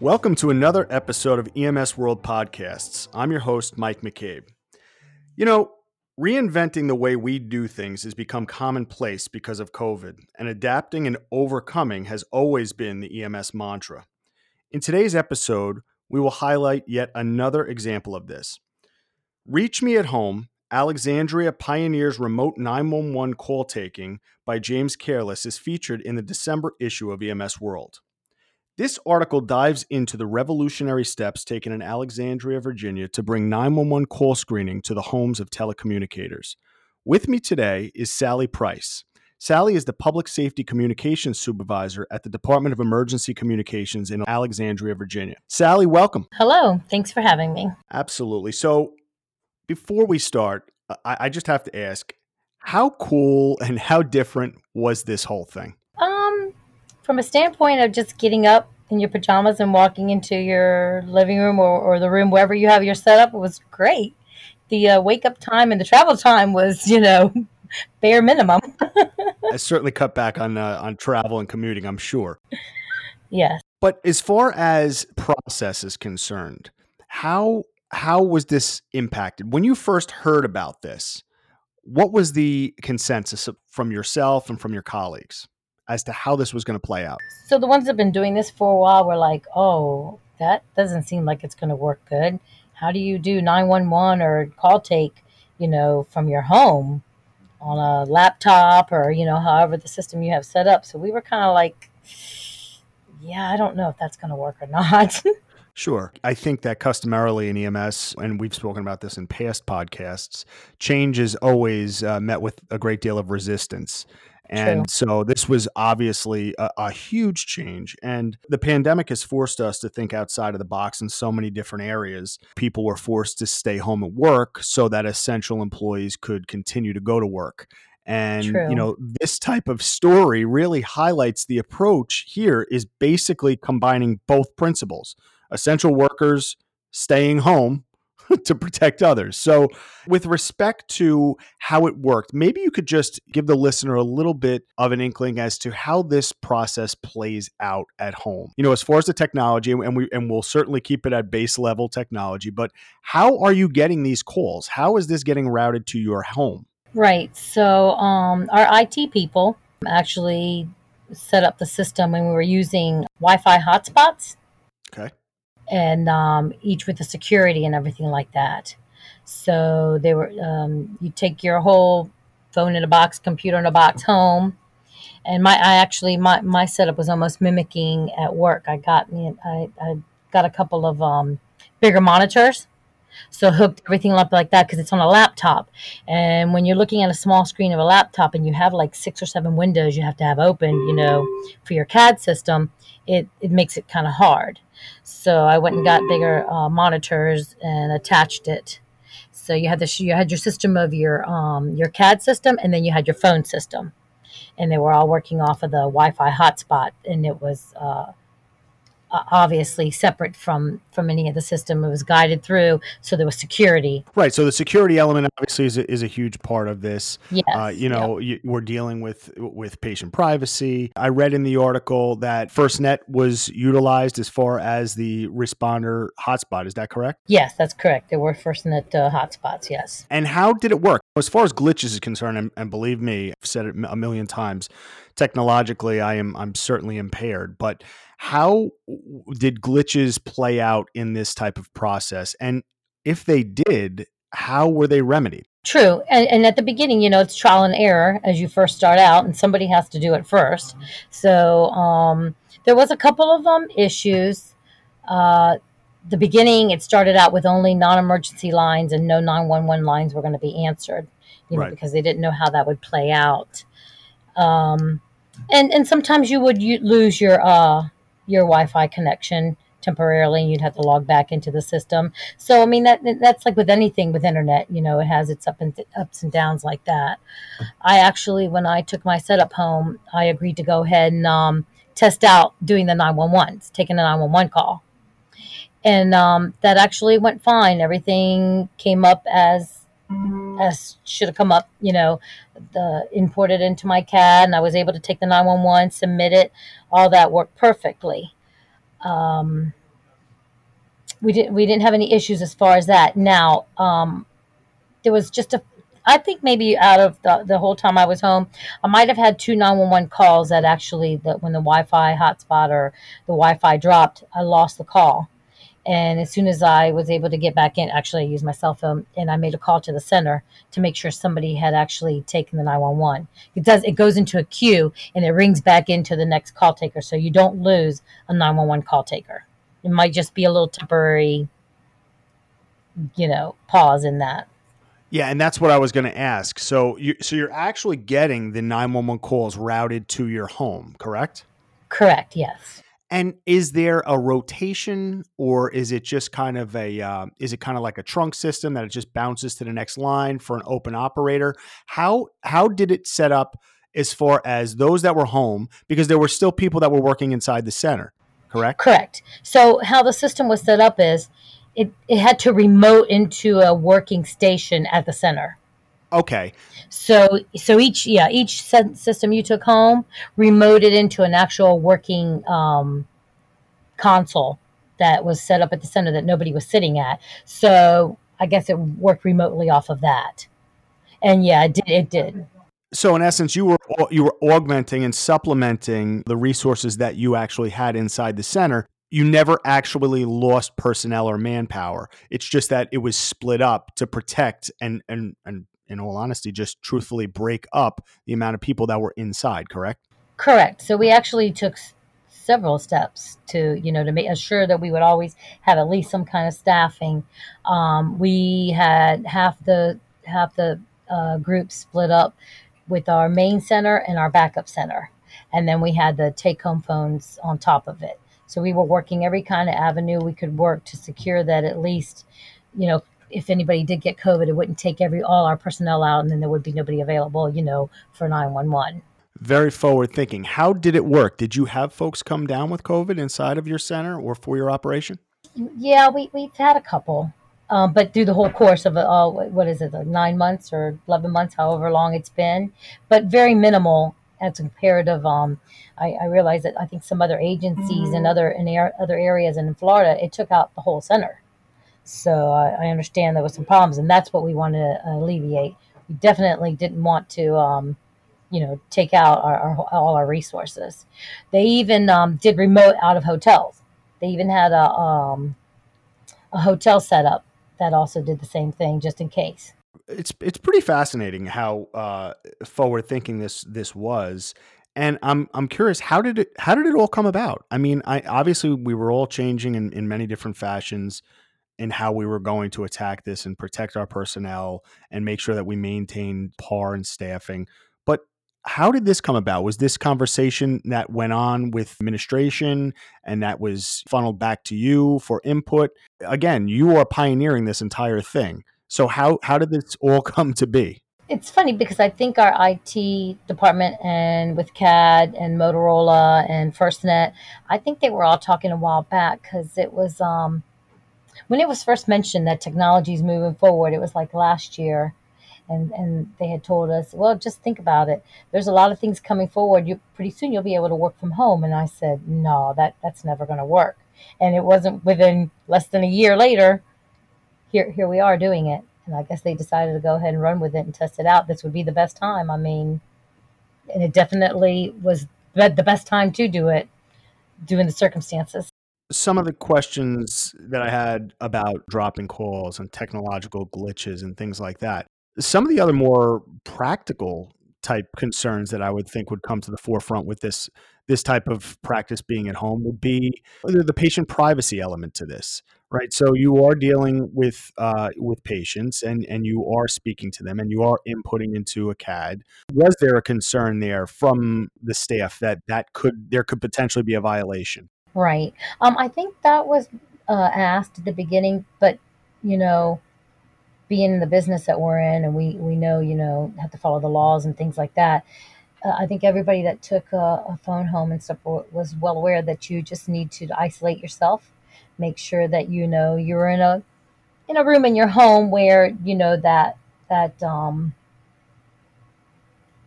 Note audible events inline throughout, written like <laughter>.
Welcome to another episode of EMS World Podcasts. I'm your host, Mike McCabe. You know, reinventing the way we do things has become commonplace because of COVID, and adapting and overcoming has always been the EMS mantra. In today's episode, we will highlight yet another example of this. Reach Me at Home Alexandria Pioneers Remote 911 Call Taking by James Careless is featured in the December issue of EMS World. This article dives into the revolutionary steps taken in Alexandria, Virginia to bring 911 call screening to the homes of telecommunicators. With me today is Sally Price. Sally is the Public Safety Communications Supervisor at the Department of Emergency Communications in Alexandria, Virginia. Sally, welcome. Hello. Thanks for having me. Absolutely. So, before we start, I, I just have to ask how cool and how different was this whole thing? Um, from a standpoint of just getting up in your pajamas and walking into your living room or, or the room wherever you have your setup was great. The uh, wake up time and the travel time was, you know, <laughs> bare minimum. <laughs> I certainly cut back on uh, on travel and commuting. I'm sure. Yes. But as far as process is concerned, how how was this impacted when you first heard about this? What was the consensus from yourself and from your colleagues? As to how this was going to play out? So the ones that have been doing this for a while were like, "Oh, that doesn't seem like it's going to work good. How do you do 911 or call take, you know, from your home on a laptop or, you know, however the system you have set up?" So we were kind of like, "Yeah, I don't know if that's going to work or <laughs> not." Sure. I think that customarily in EMS, and we've spoken about this in past podcasts, change is always uh, met with a great deal of resistance. And True. so this was obviously a, a, huge change. And the pandemic has forced us to think outside of the box in so many different areas. People were forced to stay home at work so that essential employees could continue to go to work. And True. you know, this type of story really highlights the approach here is basically combining both principles. Essential workers staying home to protect others. So, with respect to how it worked, maybe you could just give the listener a little bit of an inkling as to how this process plays out at home. You know, as far as the technology, and we and we'll certainly keep it at base level technology, but how are you getting these calls? How is this getting routed to your home? Right. So, um, our IT people actually set up the system when we were using Wi-Fi hotspots. Okay and um, each with the security and everything like that. So they were um, you take your whole phone in a box, computer in a box home, and my I actually my my setup was almost mimicking at work. I got me I, I got a couple of um, bigger monitors. So hooked everything up like that because it's on a laptop. And when you're looking at a small screen of a laptop and you have like six or seven windows you have to have open, you know, for your CAD system, it, it makes it kind of hard. So I went and got bigger uh, monitors and attached it. So you had the you had your system of your um, your CAD system, and then you had your phone system, and they were all working off of the Wi-Fi hotspot, and it was uh, obviously separate from from any of the system. It was guided through, so there was security. Right. So the security element obviously is a, is a huge part of this. Yes. Uh, you know, you, we're dealing with with patient privacy. I read in the article that FirstNet was utilized as far as the responder hotspot. Is that correct? Yes, that's correct. There were FirstNet uh, hotspots. Yes. And how did it work? As far as glitches is concerned, and, and believe me, I've said it a million times. Technologically, I am I'm certainly impaired, but how did glitches play out in this type of process? And if they did, how were they remedied? True. And, and, at the beginning, you know, it's trial and error as you first start out, and somebody has to do it first. So um, there was a couple of um, issues. Uh, the beginning, it started out with only non-emergency lines, and no 911 lines were going to be answered, you know, right. because they didn't know how that would play out. Um, and and sometimes you would lose your uh, your Wi-Fi connection temporarily and you'd have to log back into the system. So I mean that that's like with anything with internet, you know, it has its up and ups and downs like that. I actually when I took my setup home, I agreed to go ahead and um, test out doing the 911s, taking a 911 call. And um, that actually went fine. Everything came up as as should have come up, you know, the imported into my CAD and I was able to take the 911, submit it, all that worked perfectly. Um, we didn't we didn't have any issues as far as that. Now, um, there was just a I think maybe out of the, the whole time I was home, I might have had two 911 calls that actually that when the Wi-Fi hotspot or the Wi-Fi dropped, I lost the call. And as soon as I was able to get back in, actually, I used my cell phone and I made a call to the center to make sure somebody had actually taken the 911. It does, it goes into a queue and it rings back into the next call taker. So you don't lose a 911 call taker. It might just be a little temporary, you know, pause in that. Yeah, and that's what I was going to ask. So you so you're actually getting the 911 calls routed to your home, correct? Correct, yes. And is there a rotation, or is it just kind of a uh, is it kind of like a trunk system that it just bounces to the next line for an open operator? How how did it set up as far as those that were home because there were still people that were working inside the center, correct? Correct. So how the system was set up is it, it had to remote into a working station at the center. Okay. So so each yeah each system you took home remoted into an actual working um, console that was set up at the center that nobody was sitting at. So I guess it worked remotely off of that. And yeah, it did. It did. So in essence, you were you were augmenting and supplementing the resources that you actually had inside the center. You never actually lost personnel or manpower. It's just that it was split up to protect and and and in all honesty, just truthfully break up the amount of people that were inside, correct? Correct. So we actually took several steps to, you know, to make sure that we would always have at least some kind of staffing. Um, we had half the half the uh, group split up with our main center and our backup center, and then we had the take-home phones on top of it. So we were working every kind of avenue we could work to secure that at least, you know, if anybody did get COVID, it wouldn't take every all our personnel out, and then there would be nobody available, you know, for nine one one. Very forward thinking. How did it work? Did you have folks come down with COVID inside of your center or for your operation? Yeah, we we've had a couple, um, but through the whole course of uh, what is it, like nine months or eleven months, however long it's been, but very minimal as comparative. Um, I, I realize that I think some other agencies and other in air, other areas and in Florida, it took out the whole center. So I, I understand there was some problems, and that's what we wanted to alleviate. We definitely didn't want to, um, you know, take out our, our, all our resources. They even um, did remote out of hotels. They even had a um, a hotel set up that also did the same thing, just in case. It's it's pretty fascinating how uh, forward thinking this this was and I'm I'm curious how did it how did it all come about? I mean, I obviously we were all changing in, in many different fashions in how we were going to attack this and protect our personnel and make sure that we maintain par and staffing. But how did this come about? Was this conversation that went on with administration and that was funneled back to you for input? Again, you are pioneering this entire thing. So how how did this all <laughs> come to be? It's funny because I think our IT department and with CAD and Motorola and FirstNet, I think they were all talking a while back because it was um, when it was first mentioned that technology is moving forward, it was like last year, and and they had told us, well, just think about it. There's a lot of things coming forward. You pretty soon you'll be able to work from home. And I said, no, that that's never going to work. And it wasn't within less than a year later. Here here we are doing it. And I guess they decided to go ahead and run with it and test it out. This would be the best time. I mean, and it definitely was the best time to do it, doing the circumstances some of the questions that I had about dropping calls and technological glitches and things like that. Some of the other more practical type concerns that I would think would come to the forefront with this this type of practice being at home would be the patient privacy element to this, right? So you are dealing with uh, with patients and and you are speaking to them and you are inputting into a CAD. Was there a concern there from the staff that that could there could potentially be a violation? Right. Um, I think that was uh, asked at the beginning, but you know, being in the business that we're in, and we we know you know have to follow the laws and things like that. Uh, I think everybody that took a, a phone home and stuff was well aware that you just need to isolate yourself, make sure that you know you're in a in a room in your home where you know that that um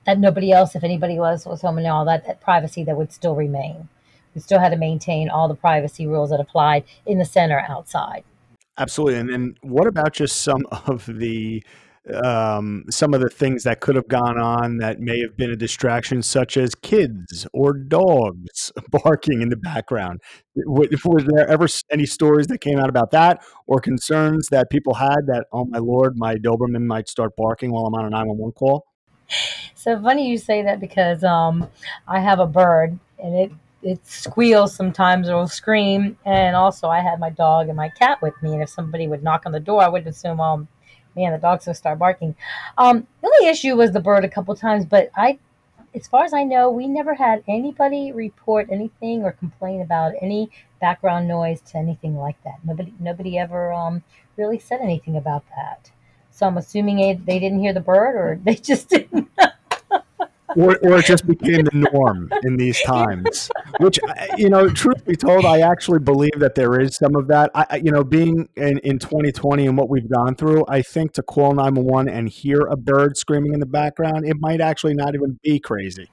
that nobody else, if anybody was was home and all that, that privacy that would still remain. We still had to maintain all the privacy rules that applied in the center outside. Absolutely. And then what about just some <laughs> of the um, some of the things that could have gone on that may have been a distraction, such as kids or dogs <laughs> barking in the background? Was there ever any stories that came out about that, or concerns that people had that, oh my lord, my Doberman might start barking while I'm on a 911 call? So funny you say that because um, I have a bird and it it squeals sometimes or will scream. And also, I had my dog and my cat with me. And if somebody would knock on the door, I would assume, oh, man, the dog's to start barking. Um, the only issue was the bird a couple times, but I, as far as I know, we never had anybody report anything or complain about any background noise to anything like that. Nobody, nobody ever um, really said anything about that. So I'm assuming they didn't hear the bird, or <laughs> they just didn't or, or it just became the norm in these times. Which, you know, truth be told, I actually believe that there is some of that. I, you know, being in, in 2020 and what we've gone through, I think to call 911 and hear a bird screaming in the background, it might actually not even be crazy.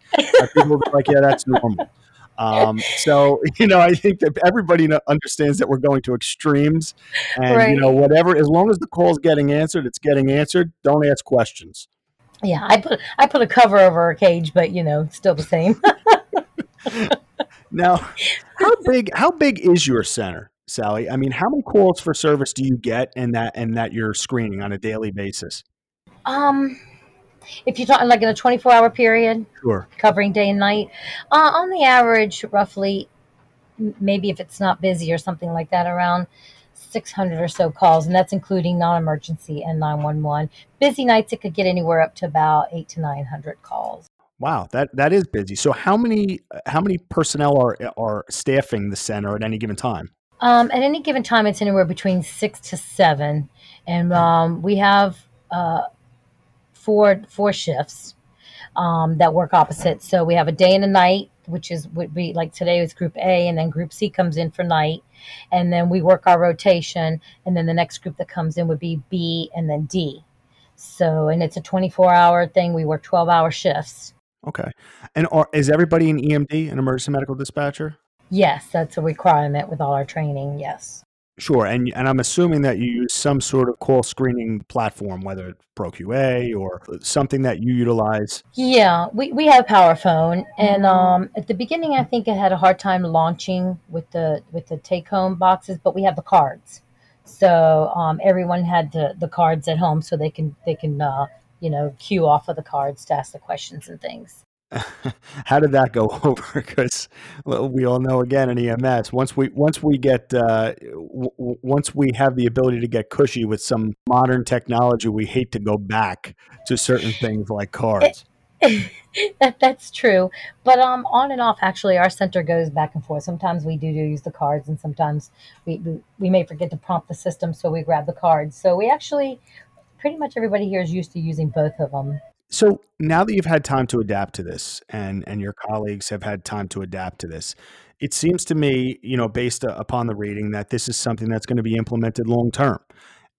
People will be like, yeah, that's normal. Um, so <laughs> you know, I think that everybody understands that we're going to extremes, and right. you know, whatever. As long as the call's getting answered, it's getting answered. Don't ask questions. Yeah, I put I put a cover over a cage, but you know, still the same. <laughs> now, how big how big is your center, Sally? I mean, how many calls for service do you get and that and that you're screening on a daily basis? Um if you're talking like in a 24 hour period, sure, covering day and night, uh, on the average, roughly, maybe if it's not busy or something like that, around 600 or so calls, and that's including non-emergency and 911. Busy nights, it could get anywhere up to about eight to 900 calls. Wow, that that is busy. So how many how many personnel are are staffing the center at any given time? Um, at any given time, it's anywhere between six to seven, and um, we have uh, four four shifts um, that work opposite. So we have a day and a night, which is would be like today is Group A, and then Group C comes in for night, and then we work our rotation and then the next group that comes in would be b and then d. So and it's a 24 hour thing we work 12 hour shifts. Okay. And are, is everybody an emd an emergency medical dispatcher? Yes that's a requirement with all our training yes Sure, and and I'm assuming that you use some sort of call screening platform, whether it's ProQA or something that you utilize. Yeah, we, we have PowerPhone, and um, at the beginning, I think it had a hard time launching with the with the take home boxes, but we have the cards, so um, everyone had the the cards at home, so they can they can uh, you know queue off of the cards to ask the questions and things. <laughs> How did that go <laughs> over? Because well, we all know again in EMS, once we once we get uh, w- once we have the ability to get cushy with some modern technology, we hate to go back to certain things like cards. <laughs> that, that's true, but um, on and off, actually, our center goes back and forth. Sometimes we do, do use the cards, and sometimes we, we we may forget to prompt the system, so we grab the cards. So we actually, pretty much everybody here is used to using both of them. So now that you've had time to adapt to this and and your colleagues have had time to adapt to this, it seems to me, you know, based uh, upon the reading that this is something that's going to be implemented long term.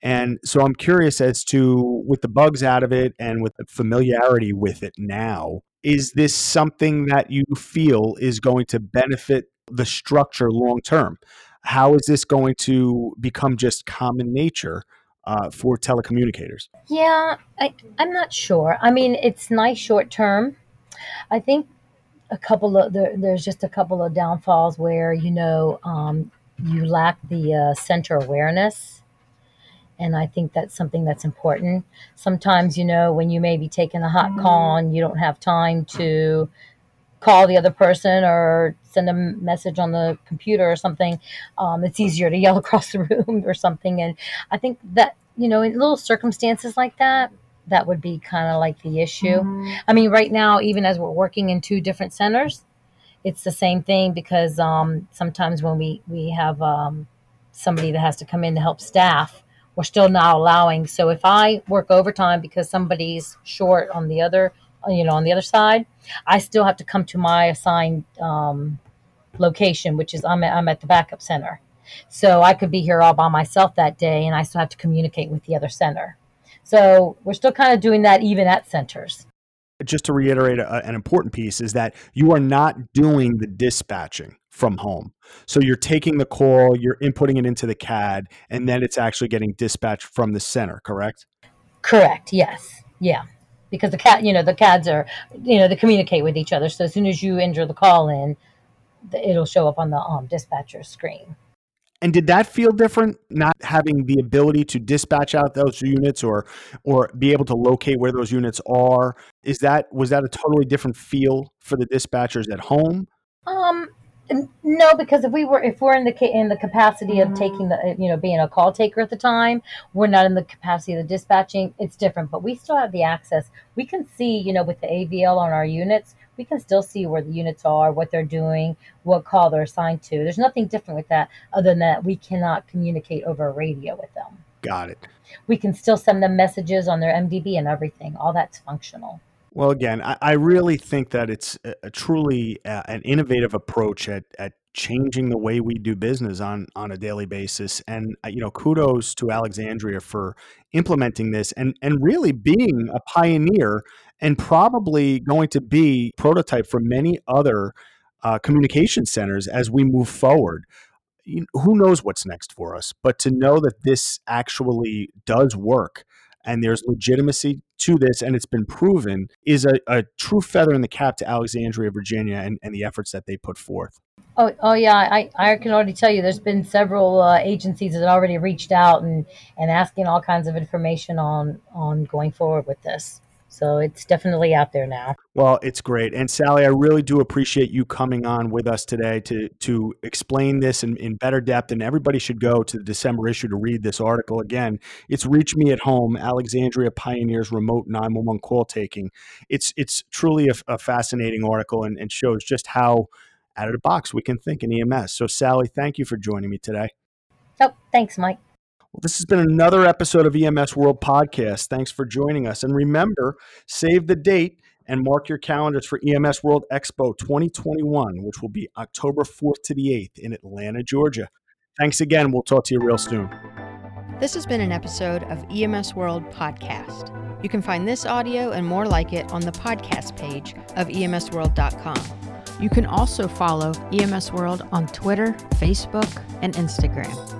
And so I'm curious as to with the bugs out of it and with the familiarity with it now, is this something that you feel is going to benefit the structure long term? How is this going to become just common nature uh, for telecommunicators? Yeah, I, I'm not sure. I mean, it's nice short term. I think a couple of there, there's just a couple of downfalls where you know um, you lack the uh, center awareness and i think that's something that's important sometimes you know when you may be taking a hot call and you don't have time to call the other person or send a message on the computer or something, um, it's easier to <laughs> yell across the room or something. And I think that, you know, in little circumstances like that, that would be kind of like the issue. Mm-hmm. I mean, right now, even as we're working in two different centers, it's the same thing because um, sometimes when we we have um, somebody that has to come in to help staff, we're still not allowing. So if I work overtime because somebody's short on the other, you know, on the other side, I still have to come to my assigned um, location, which is I'm at, I'm at the backup center. So I could be here all by myself that day, and I still have to communicate with the other center. So we're still kind of doing that even at centers just to reiterate a, an important piece is that you are not doing the dispatching from home. So you're taking the call, you're inputting it into the CAD, and then it's actually getting dispatched from the center, correct? Correct. Yes. Yeah. Because the CAD, you know, the CADs are, you know, they communicate with each other. So as soon as you enter the call in, it'll show up on the um, dispatcher screen. And did that feel different, not having the ability to dispatch out those units or or be able to locate where those units are? Is that was that a totally different feel for the dispatchers at home? Um, no, because if we were if we're in the in the capacity of mm. taking the uh, you know being a call taker at the time, we're not in the capacity of the dispatching. It's different, but we still have the access. We can see you know with the AVL on our units, we can still see where the units are, what they're doing, what call they're assigned to. There's nothing different with that other than that we cannot communicate over a radio with them. Got it. We can still send them messages on their MDT and everything. All that's functional. Well, again, I, I really think that it's a, a truly uh, an innovative approach at, at changing the way we do business on on a daily basis. And uh, you know, kudos to Alexandria for implementing this and and really being a pioneer and probably going to be prototype for many other uh, communication centers as we move forward. You who knows what's next for us? But to know that this actually does work and there's legitimacy to this and it's been proven is a, a true feather in the cap to Alexandria, Virginia, and, and the efforts that they put forth. Oh, oh yeah, I, I can already tell you there's been several uh, agencies that already reached out and, and asking all kinds of information on, on going forward with this. So it's definitely out there now. Well, it's great. And Sally, I really do appreciate you coming on with us today to to explain this in, in better depth. And everybody should go to the December issue to read this article. Again, it's Reach Me at Home, Alexandria Pioneers Remote 911 Call Taking. It's it's truly a, a fascinating article and, and shows just how out of the box we can think in EMS. So Sally, thank you for joining me today. Oh, thanks, Mike. Well, this has been another episode of EMS World Podcast. Thanks for joining us. And remember, save the date and mark your calendars for EMS World Expo 2021, which will be October 4th to the 8th in Atlanta, Georgia. Thanks again. We'll talk to you real soon. This has been an episode of EMS World Podcast. You can find this audio and more like it on the podcast page of emsworld.com. You can also follow EMS World on Twitter, Facebook, and Instagram.